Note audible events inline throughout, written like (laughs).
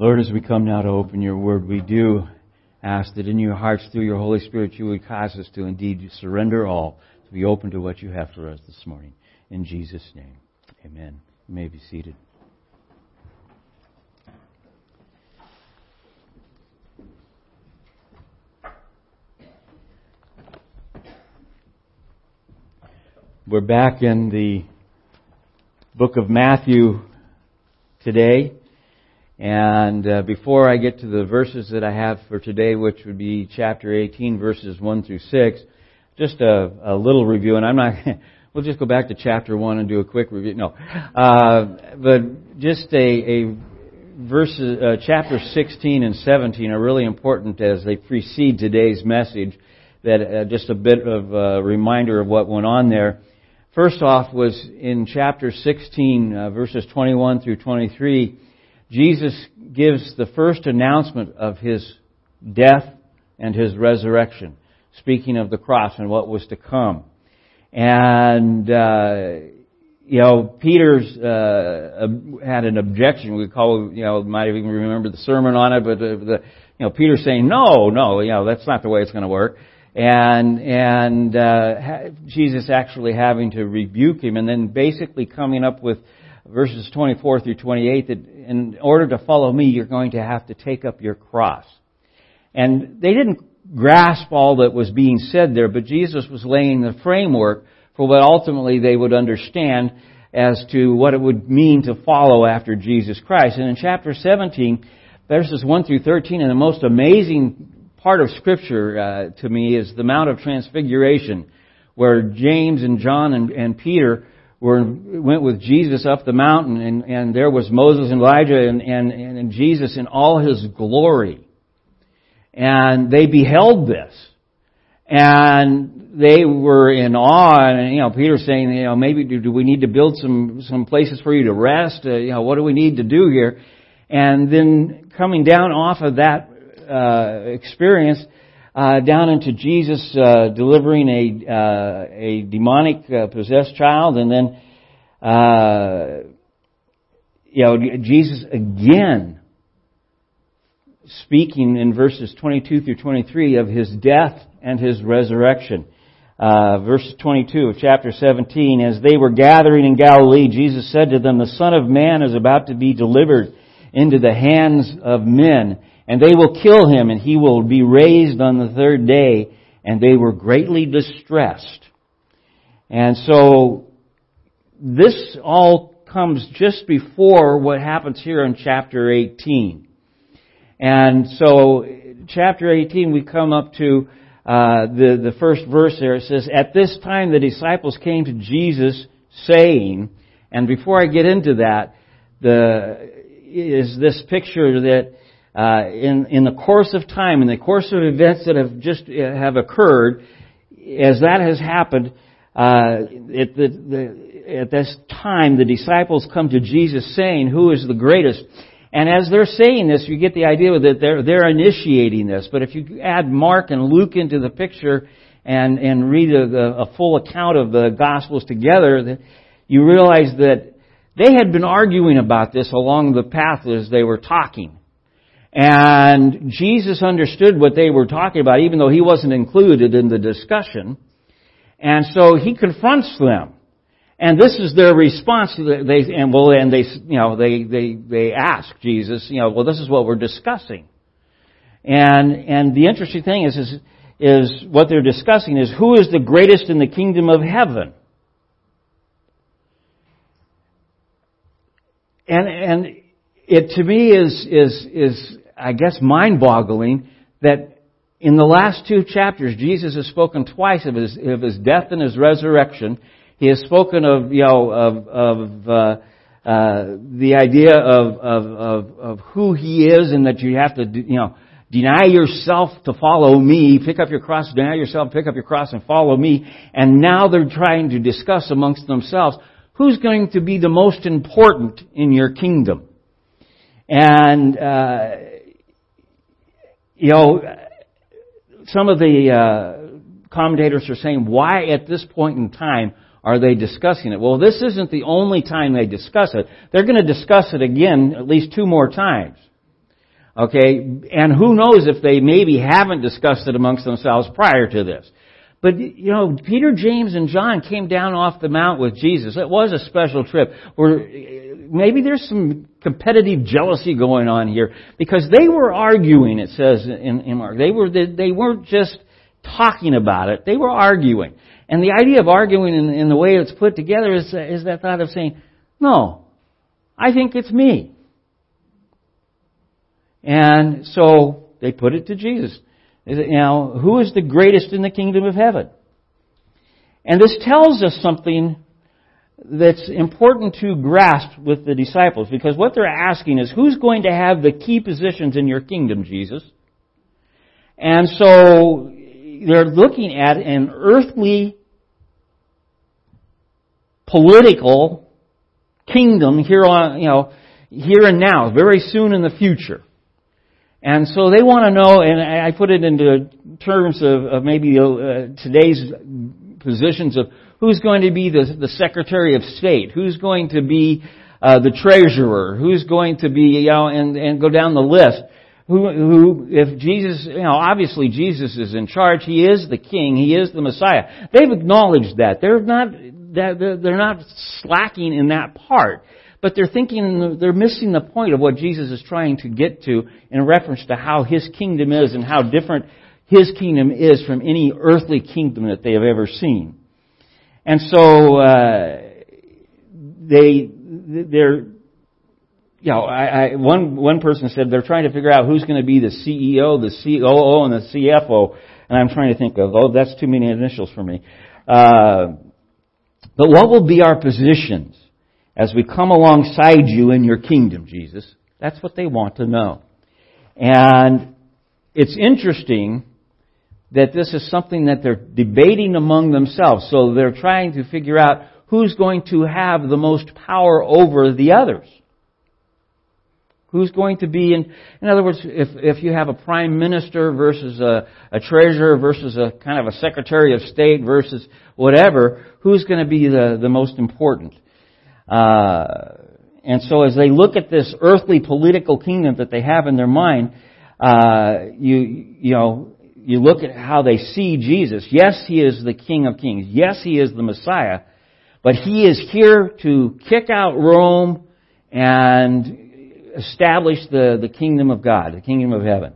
Lord, as we come now to open your word, we do ask that in your hearts, through your Holy Spirit, you would cause us to indeed surrender all, to be open to what you have for us this morning. In Jesus' name, amen. You may be seated. We're back in the book of Matthew today. And uh, before I get to the verses that I have for today, which would be chapter 18, verses 1 through 6, just a, a little review. And I'm not, (laughs) we'll just go back to chapter 1 and do a quick review. No. Uh, but just a, a verses, uh, chapter 16 and 17 are really important as they precede today's message. That uh, just a bit of a reminder of what went on there. First off was in chapter 16, uh, verses 21 through 23 Jesus gives the first announcement of his death and his resurrection, speaking of the cross and what was to come. And, uh, you know, Peter's uh, had an objection. We call, you know, might even remember the sermon on it, but uh, the, you know, Peter saying, "No, no, you know, that's not the way it's going to work." And and uh, Jesus actually having to rebuke him, and then basically coming up with verses 24 through 28 that in order to follow me, you're going to have to take up your cross. And they didn't grasp all that was being said there, but Jesus was laying the framework for what ultimately they would understand as to what it would mean to follow after Jesus Christ. And in chapter 17, verses 1 through 13, and the most amazing part of Scripture uh, to me is the Mount of Transfiguration, where James and John and, and Peter were, went with Jesus up the mountain, and, and there was Moses and Elijah and, and, and Jesus in all his glory. And they beheld this. And they were in awe, and you know, Peter saying, you know, maybe do, do we need to build some some places for you to rest? Uh, you know, what do we need to do here? And then coming down off of that uh, experience, uh, down into Jesus uh, delivering a uh, a demonic uh, possessed child, and then uh, you know Jesus again speaking in verses 22 through 23 of his death and his resurrection. Uh, verse 22 of chapter 17, as they were gathering in Galilee, Jesus said to them, The Son of Man is about to be delivered into the hands of men and they will kill him, and he will be raised on the third day. And they were greatly distressed. And so, this all comes just before what happens here in chapter 18. And so, chapter 18, we come up to uh, the, the first verse there. It says, At this time the disciples came to Jesus saying, and before I get into that, the, is this picture that uh, in in the course of time, in the course of events that have just uh, have occurred, as that has happened, uh, at, the, the, at this time, the disciples come to Jesus saying, "Who is the greatest?" And as they're saying this, you get the idea that they're they're initiating this. But if you add Mark and Luke into the picture and and read a, a full account of the Gospels together, you realize that they had been arguing about this along the path as they were talking. And Jesus understood what they were talking about, even though he wasn't included in the discussion. And so he confronts them. And this is their response. They and well, and they you know they they they ask Jesus, you know, well, this is what we're discussing. And and the interesting thing is is is what they're discussing is who is the greatest in the kingdom of heaven. And and it to me is is is I guess, mind-boggling that in the last two chapters, Jesus has spoken twice of his, of his death and his resurrection. He has spoken of, you know, of, of uh, uh, the idea of, of, of, of who he is and that you have to, you know, deny yourself to follow me, pick up your cross, deny yourself, pick up your cross and follow me. And now they're trying to discuss amongst themselves who's going to be the most important in your kingdom. And, uh, you know, some of the uh, commentators are saying, why at this point in time are they discussing it? Well, this isn't the only time they discuss it. They're going to discuss it again at least two more times. Okay, and who knows if they maybe haven't discussed it amongst themselves prior to this. But, you know, Peter, James, and John came down off the mount with Jesus. It was a special trip. Where maybe there's some competitive jealousy going on here because they were arguing. It says in, in Mark they were they weren't just talking about it; they were arguing. And the idea of arguing in, in the way it's put together is is that thought of saying, "No, I think it's me." And so they put it to Jesus. Now, who is the greatest in the kingdom of heaven? And this tells us something that's important to grasp with the disciples because what they're asking is who's going to have the key positions in your kingdom, Jesus? And so they're looking at an earthly political kingdom here on, you know, here and now, very soon in the future. And so they want to know, and I put it into terms of, of maybe uh, today's positions of who's going to be the, the Secretary of State, who's going to be uh, the Treasurer, who's going to be, you know, and, and go down the list. Who, who, if Jesus, you know, obviously Jesus is in charge. He is the King. He is the Messiah. They've acknowledged that. They're not, they're not slacking in that part but they're thinking, they're missing the point of what Jesus is trying to get to in reference to how His kingdom is and how different His kingdom is from any earthly kingdom that they have ever seen. And so, uh, they, they're, you know, I, I, one, one person said they're trying to figure out who's going to be the CEO, the COO, and the CFO. And I'm trying to think of, oh, that's too many initials for me. Uh, but what will be our positions? as we come alongside you in your kingdom, Jesus. That's what they want to know. And it's interesting that this is something that they're debating among themselves. So they're trying to figure out who's going to have the most power over the others. Who's going to be in, in other words, if, if you have a prime minister versus a, a treasurer versus a kind of a secretary of state versus whatever, who's going to be the, the most important? Uh, and so as they look at this earthly political kingdom that they have in their mind, uh, you, you know, you look at how they see Jesus. Yes, He is the King of Kings. Yes, He is the Messiah. But He is here to kick out Rome and establish the, the kingdom of God, the kingdom of heaven.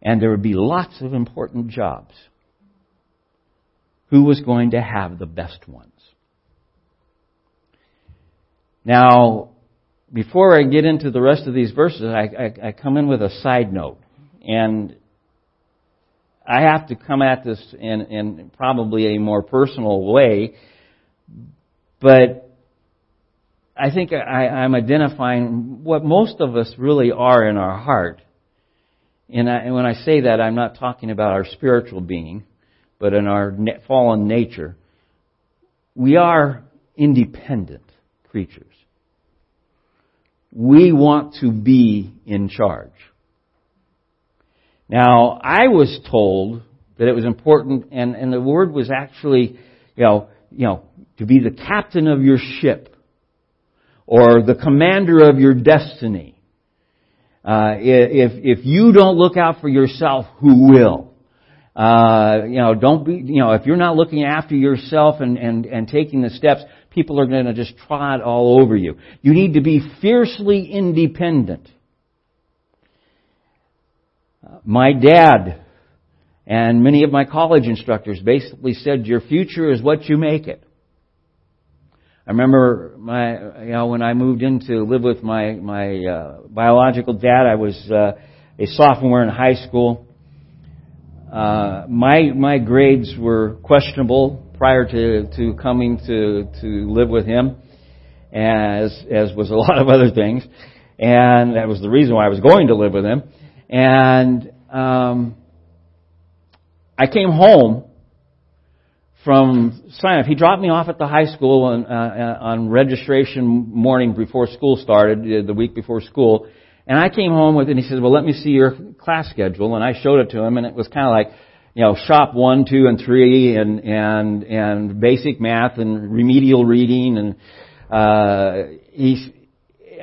And there would be lots of important jobs. Who was going to have the best ones? Now, before I get into the rest of these verses, I, I, I come in with a side note. And I have to come at this in, in probably a more personal way, but I think I, I'm identifying what most of us really are in our heart. And, I, and when I say that, I'm not talking about our spiritual being, but in our fallen nature. We are independent creatures we want to be in charge. Now, I was told that it was important, and, and the word was actually, you know, you know, to be the captain of your ship, or the commander of your destiny. Uh, if if you don't look out for yourself, who will? Uh, you know, don't be, you know, if you're not looking after yourself and, and, and taking the steps, people are going to just trot all over you. You need to be fiercely independent. My dad and many of my college instructors basically said, your future is what you make it. I remember my, you know, when I moved in to live with my, my, uh, biological dad, I was, uh, a sophomore in high school. Uh, my, my grades were questionable prior to, to coming to, to live with him, as, as was a lot of other things. And that was the reason why I was going to live with him. And um, I came home from sign up. He dropped me off at the high school on, uh, on registration morning before school started, uh, the week before school. And I came home with it and he said, well, let me see your class schedule. And I showed it to him and it was kind of like, you know, shop one, two, and three, and and and basic math and remedial reading, and uh, he's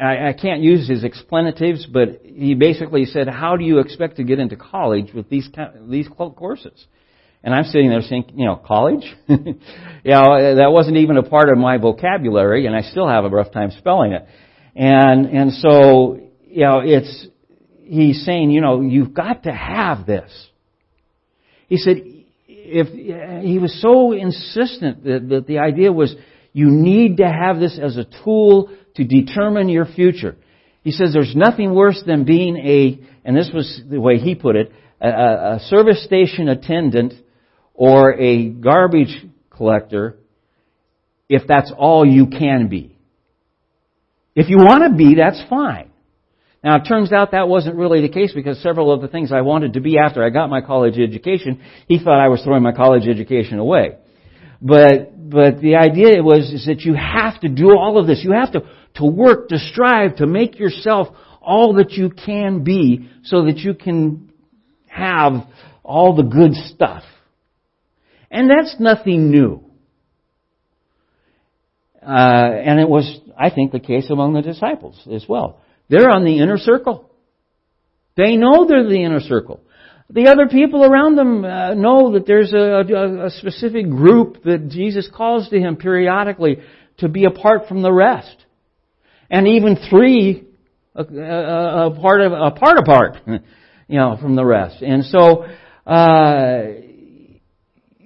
I, I can't use his explanatives, but he basically said, "How do you expect to get into college with these these courses?" And I'm sitting there saying, you know, college? (laughs) you know, that wasn't even a part of my vocabulary, and I still have a rough time spelling it. And and so, you know, it's he's saying, you know, you've got to have this. He said, if he was so insistent that, that the idea was you need to have this as a tool to determine your future. He says there's nothing worse than being a, and this was the way he put it, a, a service station attendant or a garbage collector if that's all you can be. If you want to be, that's fine. Now, it turns out that wasn't really the case because several of the things I wanted to be after I got my college education, he thought I was throwing my college education away. But, but the idea was is that you have to do all of this. You have to, to work, to strive, to make yourself all that you can be so that you can have all the good stuff. And that's nothing new. Uh, and it was, I think, the case among the disciples as well. They're on the inner circle. They know they're the inner circle. The other people around them uh, know that there's a, a, a specific group that Jesus calls to him periodically to be apart from the rest. And even three a part of a part apart, (laughs) you know, from the rest. And so uh,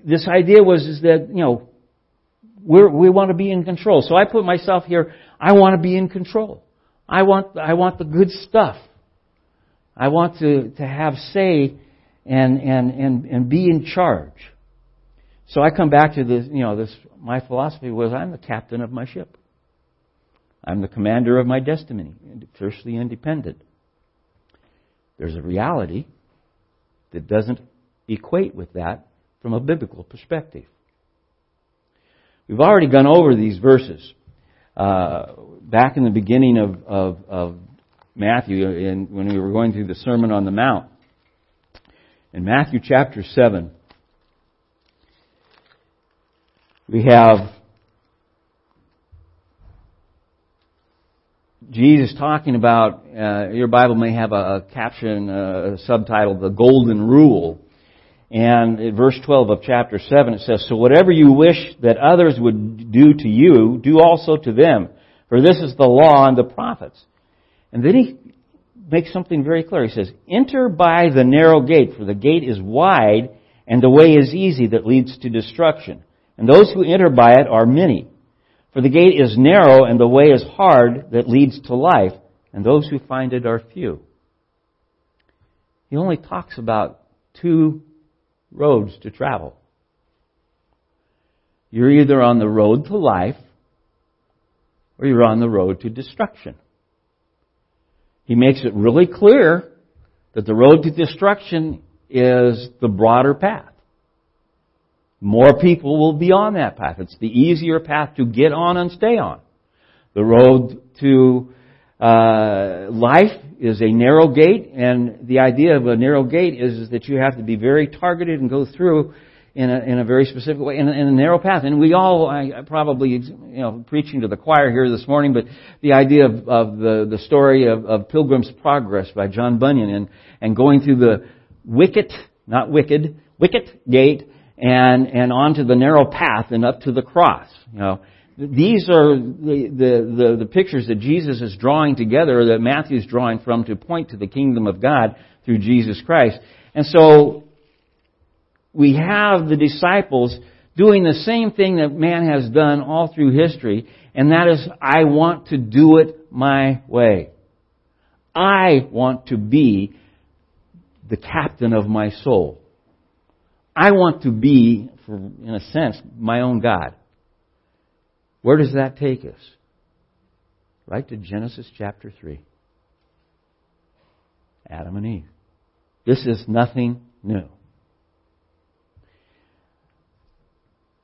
this idea was is that you know we we want to be in control. So I put myself here. I want to be in control. I want I want the good stuff. I want to to have say and and and and be in charge. So I come back to this. You know, this my philosophy was I'm the captain of my ship. I'm the commander of my destiny, fiercely independent. There's a reality that doesn't equate with that from a biblical perspective. We've already gone over these verses. Uh, back in the beginning of, of, of Matthew, in, when we were going through the Sermon on the Mount, in Matthew chapter 7, we have Jesus talking about, uh, your Bible may have a, a caption, uh, a subtitle, the Golden Rule. And in verse 12 of chapter 7 it says, So whatever you wish that others would do to you, do also to them. For this is the law and the prophets. And then he makes something very clear. He says, Enter by the narrow gate, for the gate is wide and the way is easy that leads to destruction. And those who enter by it are many. For the gate is narrow and the way is hard that leads to life, and those who find it are few. He only talks about two roads to travel. You're either on the road to life or you're on the road to destruction. He makes it really clear that the road to destruction is the broader path. More people will be on that path. It's the easier path to get on and stay on. The road to uh, life is a narrow gate, and the idea of a narrow gate is, is that you have to be very targeted and go through in a, in a very specific way, in a, in a narrow path. And we all, I, probably, you know, preaching to the choir here this morning, but the idea of, of the, the story of, of Pilgrim's Progress by John Bunyan and, and going through the wicket, not wicked, wicket gate and, and onto the narrow path and up to the cross, you know. These are the, the, the, the pictures that Jesus is drawing together, that Matthew is drawing from to point to the kingdom of God through Jesus Christ. And so we have the disciples doing the same thing that man has done all through history, and that is, I want to do it my way. I want to be the captain of my soul. I want to be, for, in a sense, my own God. Where does that take us? Right to Genesis chapter 3. Adam and Eve. This is nothing new.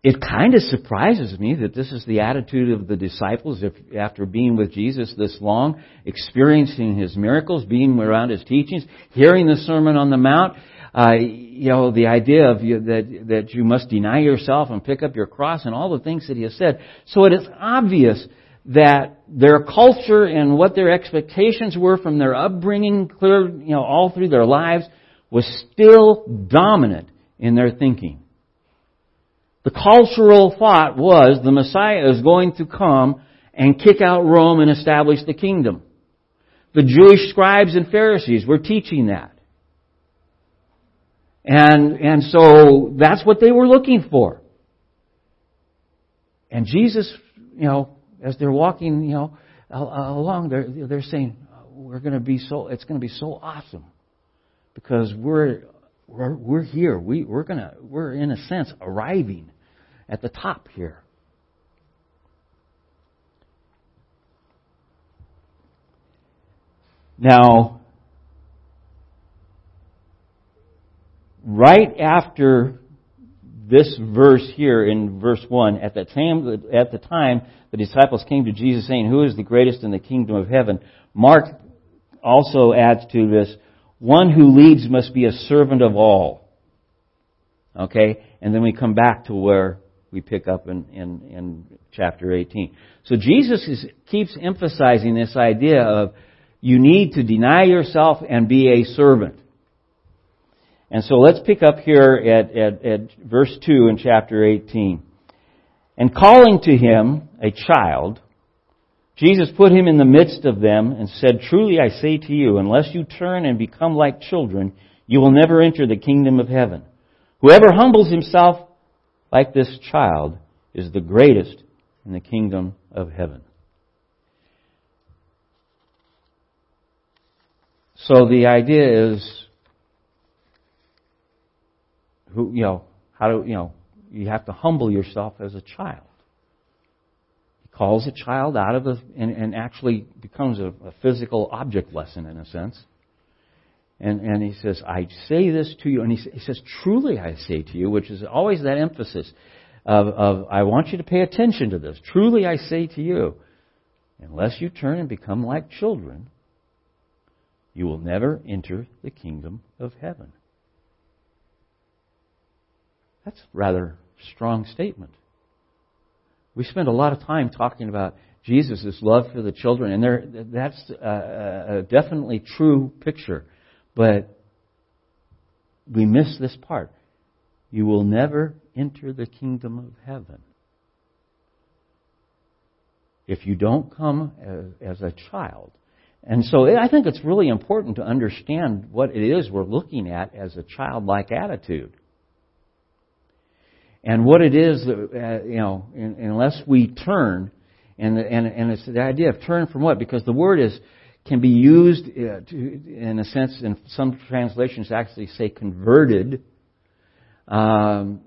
it kind of surprises me that this is the attitude of the disciples if, after being with Jesus this long, experiencing his miracles, being around his teachings, hearing the Sermon on the Mount. Uh, you know, the idea of you, that that you must deny yourself and pick up your cross and all the things that he has said. So it is obvious that their culture and what their expectations were from their upbringing, clear, you know, all through their lives, was still dominant in their thinking. The cultural thought was the Messiah is going to come and kick out Rome and establish the kingdom. The Jewish scribes and Pharisees were teaching that. And, and so that's what they were looking for. And Jesus, you know, as they're walking, you know, along, they're, they're saying, we're going to be so, it's going to be so awesome because we're, we're, we're here. We, we're going to, we're in a sense arriving at the top here. Now, right after this verse here in verse 1, at the time, at the time the disciples came to Jesus saying, Who is the greatest in the kingdom of heaven? Mark also adds to this, one who leads must be a servant of all. Okay? And then we come back to where we pick up in, in, in chapter 18. So Jesus is, keeps emphasizing this idea of you need to deny yourself and be a servant. And so let's pick up here at, at, at verse 2 in chapter 18. And calling to him a child, Jesus put him in the midst of them and said, Truly I say to you, unless you turn and become like children, you will never enter the kingdom of heaven. Whoever humbles himself like this child is the greatest in the kingdom of heaven. So the idea is who, you know, how do, you know, you have to humble yourself as a child. He calls a child out of the, and, and actually becomes a, a physical object lesson in a sense. And, and he says, I say this to you. And he, he says, truly I say to you, which is always that emphasis of, of, I want you to pay attention to this. Truly I say to you, unless you turn and become like children, you will never enter the kingdom of heaven. That's a rather strong statement. We spend a lot of time talking about Jesus' love for the children, and that's a, a definitely true picture. But we miss this part. You will never enter the kingdom of heaven if you don't come as, as a child. And so eh, I think it's really important to understand what it is we're looking at as a childlike attitude and what it is that, uh, you know, in, unless we turn, and, and, and it's the idea of turn from what? Because the word is, can be used uh, to, in a sense, in some translations actually say converted. Um,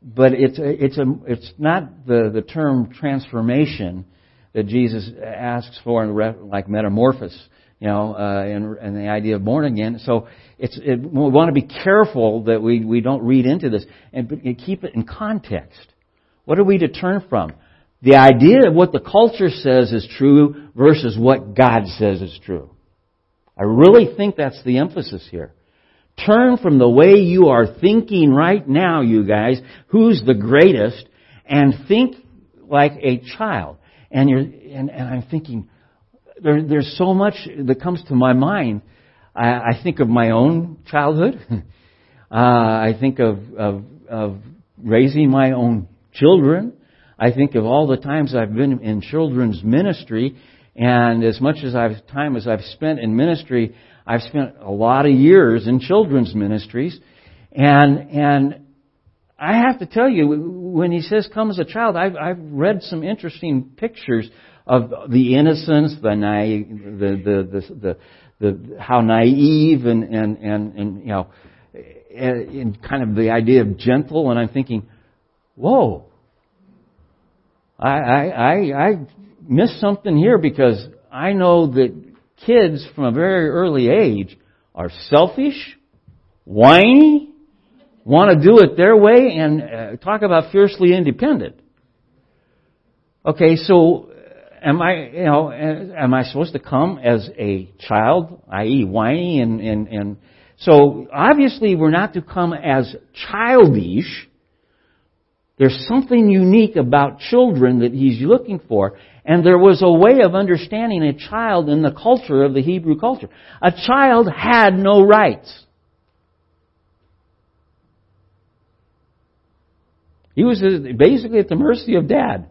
but it's, it's, a, it's not the, the term transformation that Jesus asks for in like metamorphosis you know, uh, and, and the idea of born again. So it's, it, we want to be careful that we, we don't read into this and, and keep it in context. What are we to turn from? The idea of what the culture says is true versus what God says is true. I really think that's the emphasis here. Turn from the way you are thinking right now, you guys, who's the greatest, and think like a child. And you're, and, and I'm thinking, there, there's so much that comes to my mind. I, I think of my own childhood. (laughs) uh, I think of, of, of raising my own children. I think of all the times I've been in children's ministry, and as much as I've time as I've spent in ministry, I've spent a lot of years in children's ministries, and and I have to tell you, when he says "come as a child," I've I've read some interesting pictures of the innocence, the naive, the, the, the, how naive and, and, and, and you know, and kind of the idea of gentle, and I'm thinking, whoa, I, I, I, I missed something here because I know that kids from a very early age are selfish, whiny, want to do it their way, and uh, talk about fiercely independent. Okay, so am I, you know, am I supposed to come as a child, i.e., whiny and, and, and so obviously we're not to come as childish, There's something unique about children that he's looking for. And there was a way of understanding a child in the culture of the Hebrew culture. A child had no rights. He was basically at the mercy of dad.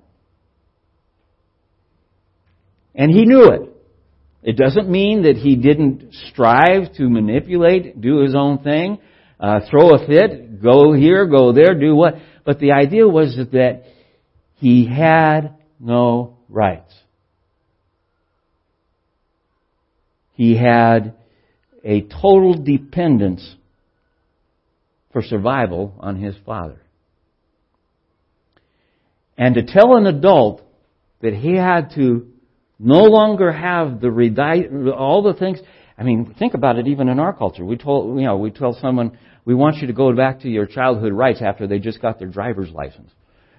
And he knew it. It doesn't mean that he didn't strive to manipulate, do his own thing, uh, throw a fit, go here, go there, do what. But the idea was that he had no rights. He had a total dependence for survival on his father. And to tell an adult that he had to no longer have the all the things. I mean, think about it. Even in our culture, we told you know we tell someone we want you to go back to your childhood rights after they just got their driver's license.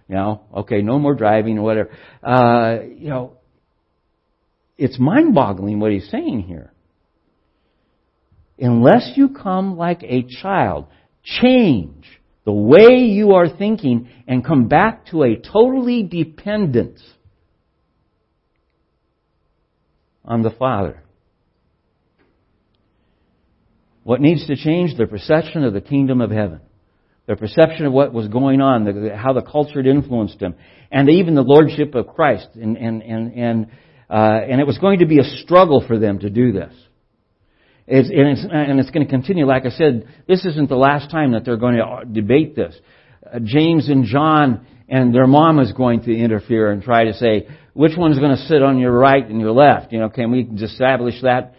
You know, okay, no more driving or whatever. Uh, you know, it's mind-boggling what he's saying here. Unless you come like a child, change the way you are thinking and come back to a totally dependence on the Father. What needs to change? Their perception of the kingdom of heaven. Their perception of what was going on, the, how the culture had influenced them, and even the lordship of Christ. And, and, and, and, uh, and it was going to be a struggle for them to do this. It's, and, it's, and it's going to continue. Like I said, this isn't the last time that they're going to debate this. Uh, James and John and their mom is going to interfere and try to say, which one's going to sit on your right and your left? You know, can we establish that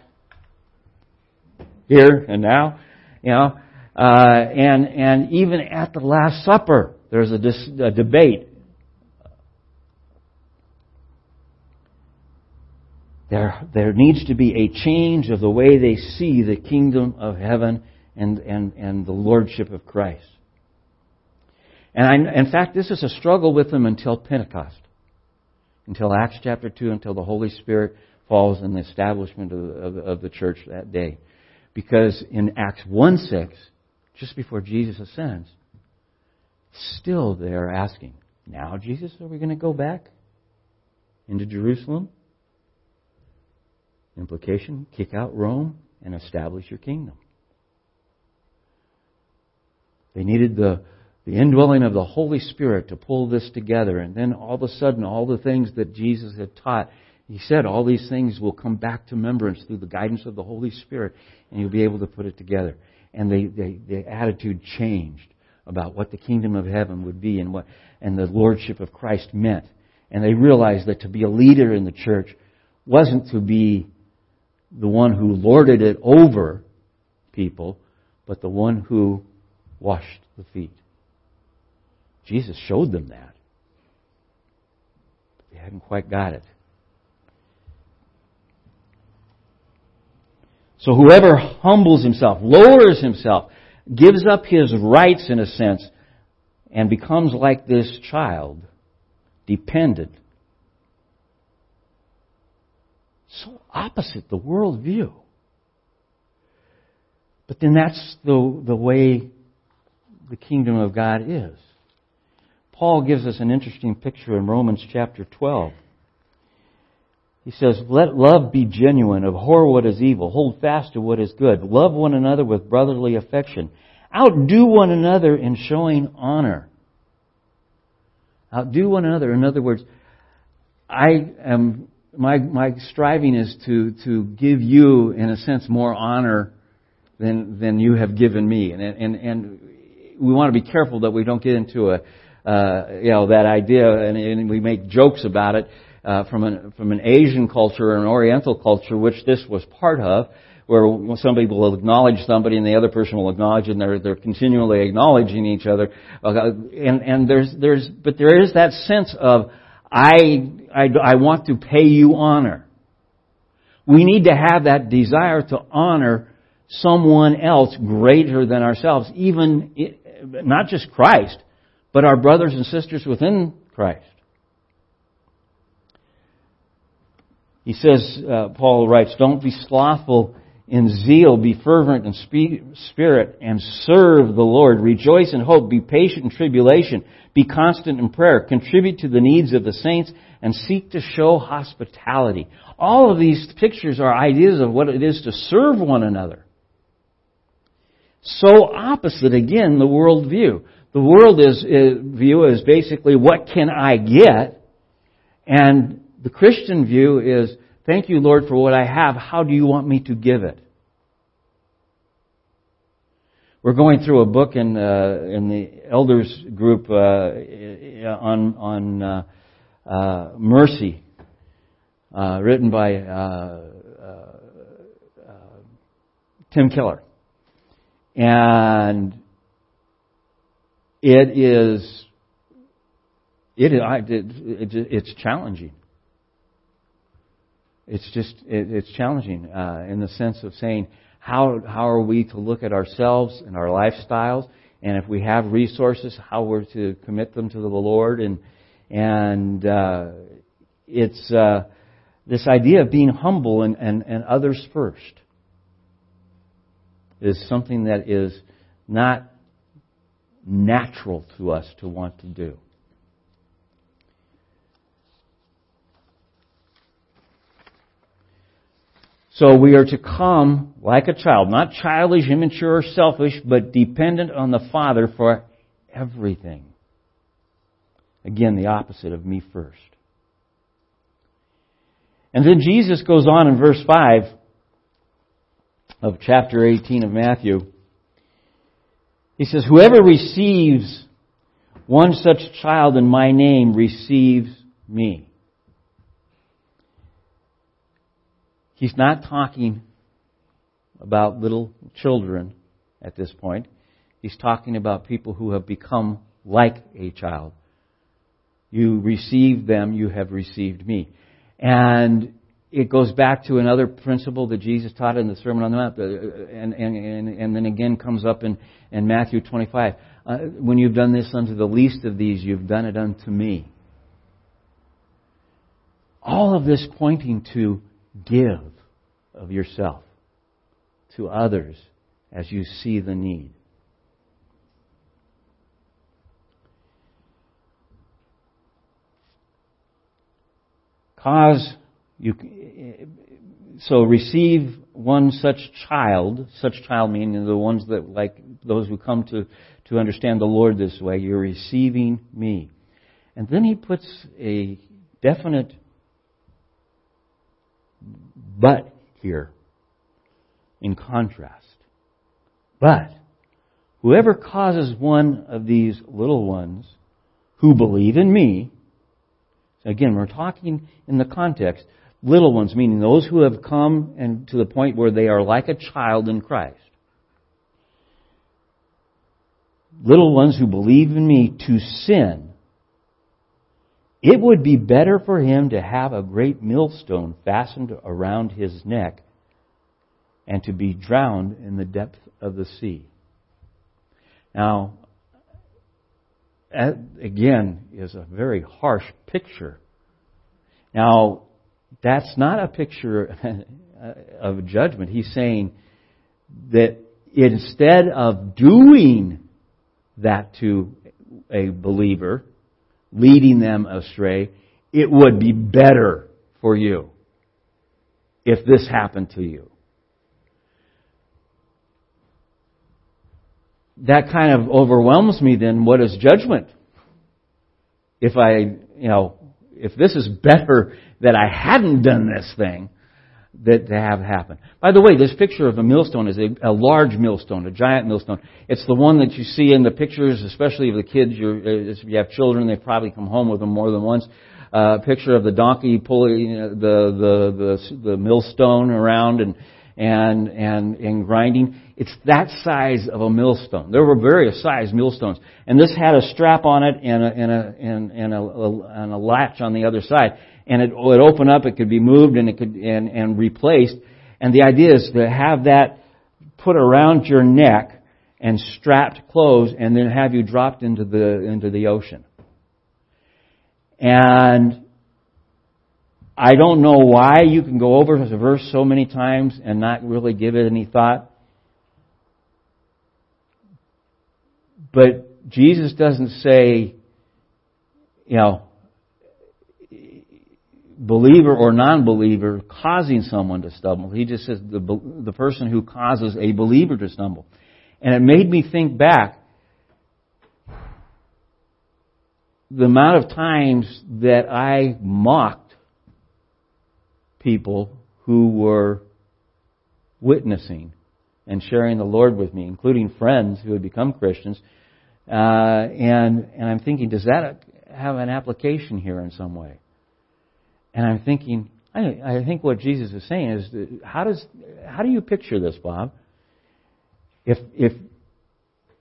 here and now? You know, uh, and and even at the Last Supper, there's a, dis, a debate. There, there needs to be a change of the way they see the kingdom of heaven and, and, and the lordship of Christ. And I, in fact, this is a struggle with them until Pentecost until Acts chapter 2, until the Holy Spirit falls in the establishment of, of, of the church that day. Because in Acts 1 6, just before Jesus ascends, still they're asking, Now, Jesus, are we going to go back into Jerusalem? Implication kick out Rome and establish your kingdom. They needed the the indwelling of the Holy Spirit to pull this together. And then all of a sudden, all the things that Jesus had taught, he said all these things will come back to remembrance through the guidance of the Holy Spirit, and you'll be able to put it together. And they, they, the attitude changed about what the kingdom of heaven would be and what and the lordship of Christ meant. And they realized that to be a leader in the church wasn't to be the one who lorded it over people, but the one who washed the feet. Jesus showed them that. They hadn't quite got it. So whoever humbles himself, lowers himself, gives up his rights in a sense, and becomes like this child, dependent. So opposite the worldview. But then that's the, the way the kingdom of God is. Paul gives us an interesting picture in Romans chapter 12. He says, Let love be genuine, abhor what is evil, hold fast to what is good, love one another with brotherly affection, outdo one another in showing honor. Outdo one another. In other words, I am my my striving is to to give you, in a sense, more honor than than you have given me, and and and we want to be careful that we don't get into a uh, you know, that idea, and, and we make jokes about it uh, from an from an Asian culture or an Oriental culture, which this was part of, where somebody will acknowledge somebody and the other person will acknowledge, and they're they're continually acknowledging each other, uh, and and there's there's but there is that sense of I I I want to pay you honor. We need to have that desire to honor someone else greater than ourselves, even not just Christ, but our brothers and sisters within Christ. He says, uh, Paul writes, don't be slothful in zeal, be fervent in spirit, and serve the Lord. Rejoice in hope, be patient in tribulation, be constant in prayer, contribute to the needs of the saints, and seek to show hospitality. All of these pictures are ideas of what it is to serve one another. So opposite, again, the world view. The world is, is, view is basically, what can I get? And the Christian view is, thank you, Lord, for what I have. How do you want me to give it? We're going through a book in uh, in the elders group uh, on on uh, uh mercy, uh, written by uh, Tim Keller, and it is it, it, it it's challenging. It's just it, it's challenging uh, in the sense of saying how how are we to look at ourselves and our lifestyles, and if we have resources, how we're to commit them to the Lord, and and uh, it's uh, this idea of being humble and, and, and others first is something that is not natural to us to want to do. So we are to come like a child, not childish, immature, or selfish, but dependent on the Father for everything. Again, the opposite of me first. And then Jesus goes on in verse 5 of chapter 18 of Matthew. He says, Whoever receives one such child in my name receives me. He's not talking about little children at this point. He's talking about people who have become like a child. You receive them, you have received me. And it goes back to another principle that Jesus taught in the Sermon on the Mount, uh, and, and, and, and then again comes up in, in Matthew 25. Uh, when you've done this unto the least of these, you've done it unto me. All of this pointing to give of yourself to others as you see the need. Cause you, so receive one such child, such child meaning the ones that, like those who come to, to understand the Lord this way, you're receiving me. And then he puts a definite but here in contrast. But whoever causes one of these little ones who believe in me, again, we're talking in the context, little ones, meaning those who have come and to the point where they are like a child in Christ. Little ones who believe in me to sin it would be better for him to have a great millstone fastened around his neck and to be drowned in the depth of the sea. Now, that again, is a very harsh picture. Now, that's not a picture (laughs) of judgment. He's saying that instead of doing that to a believer, leading them astray, it would be better for you if this happened to you. That kind of overwhelms me then what is judgment? If I, you know, if this is (laughs) better that I hadn't done this thing, that to have happen. By the way, this picture of a millstone is a, a, large millstone, a giant millstone. It's the one that you see in the pictures, especially of the kids. You're, uh, if you have children, they've probably come home with them more than once. Uh, a picture of the donkey pulling the, the the the millstone around and and and and grinding. It's that size of a millstone. There were various size millstones, and this had a strap on it and a and a and, and a, a, and a latch on the other side and it would open up, it could be moved and it could, and, and replaced. And the idea is to have that put around your neck and strapped closed and then have you dropped into the, into the ocean. And I don't know why you can go over a verse so many times and not really give it any thought. But Jesus doesn't say, you know, believer or non-believer causing someone to stumble. He just says the, the person who causes a believer to stumble. And it made me think back the amount of times that I mocked people who were witnessing and sharing the Lord with me, including friends who had become Christians. Uh, and and I'm thinking, does that have an application here in some way? And I'm thinking, I, I think what Jesus is saying is, how does how do you picture this, Bob? If if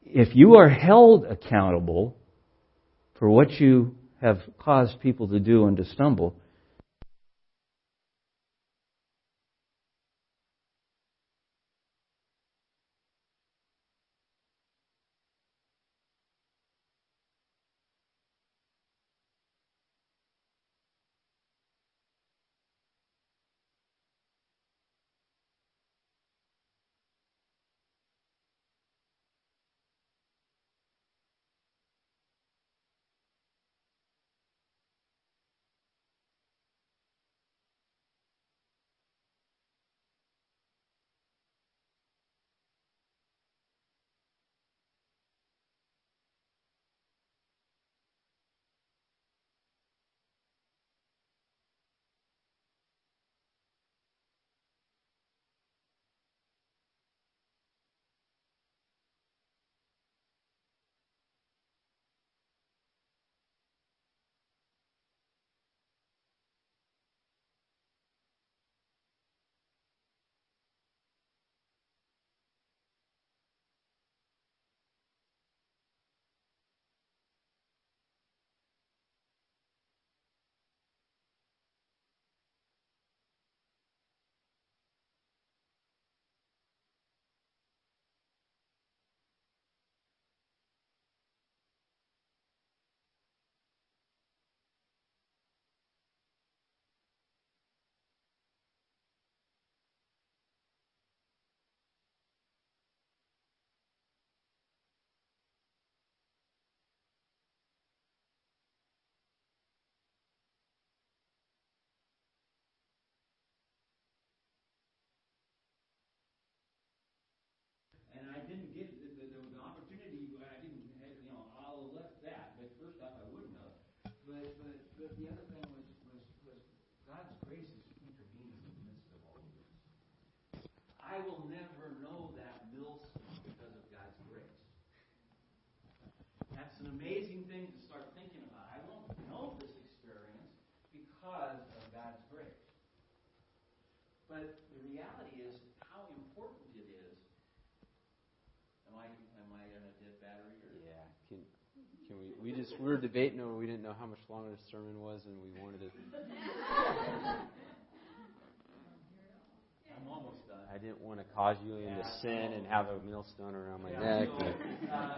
if you are held accountable for what you have caused people to do and to stumble, amazing thing to start thinking about. I won't know this experience because of God's grace. But the reality is how important it is Am I, am I in a dead battery or? Yeah. Can, can we, we just, we were debating over, we didn't know how much longer the sermon was and we wanted to. I'm almost done. I didn't want to cause you into sin and have a millstone around my neck. (laughs) Uh,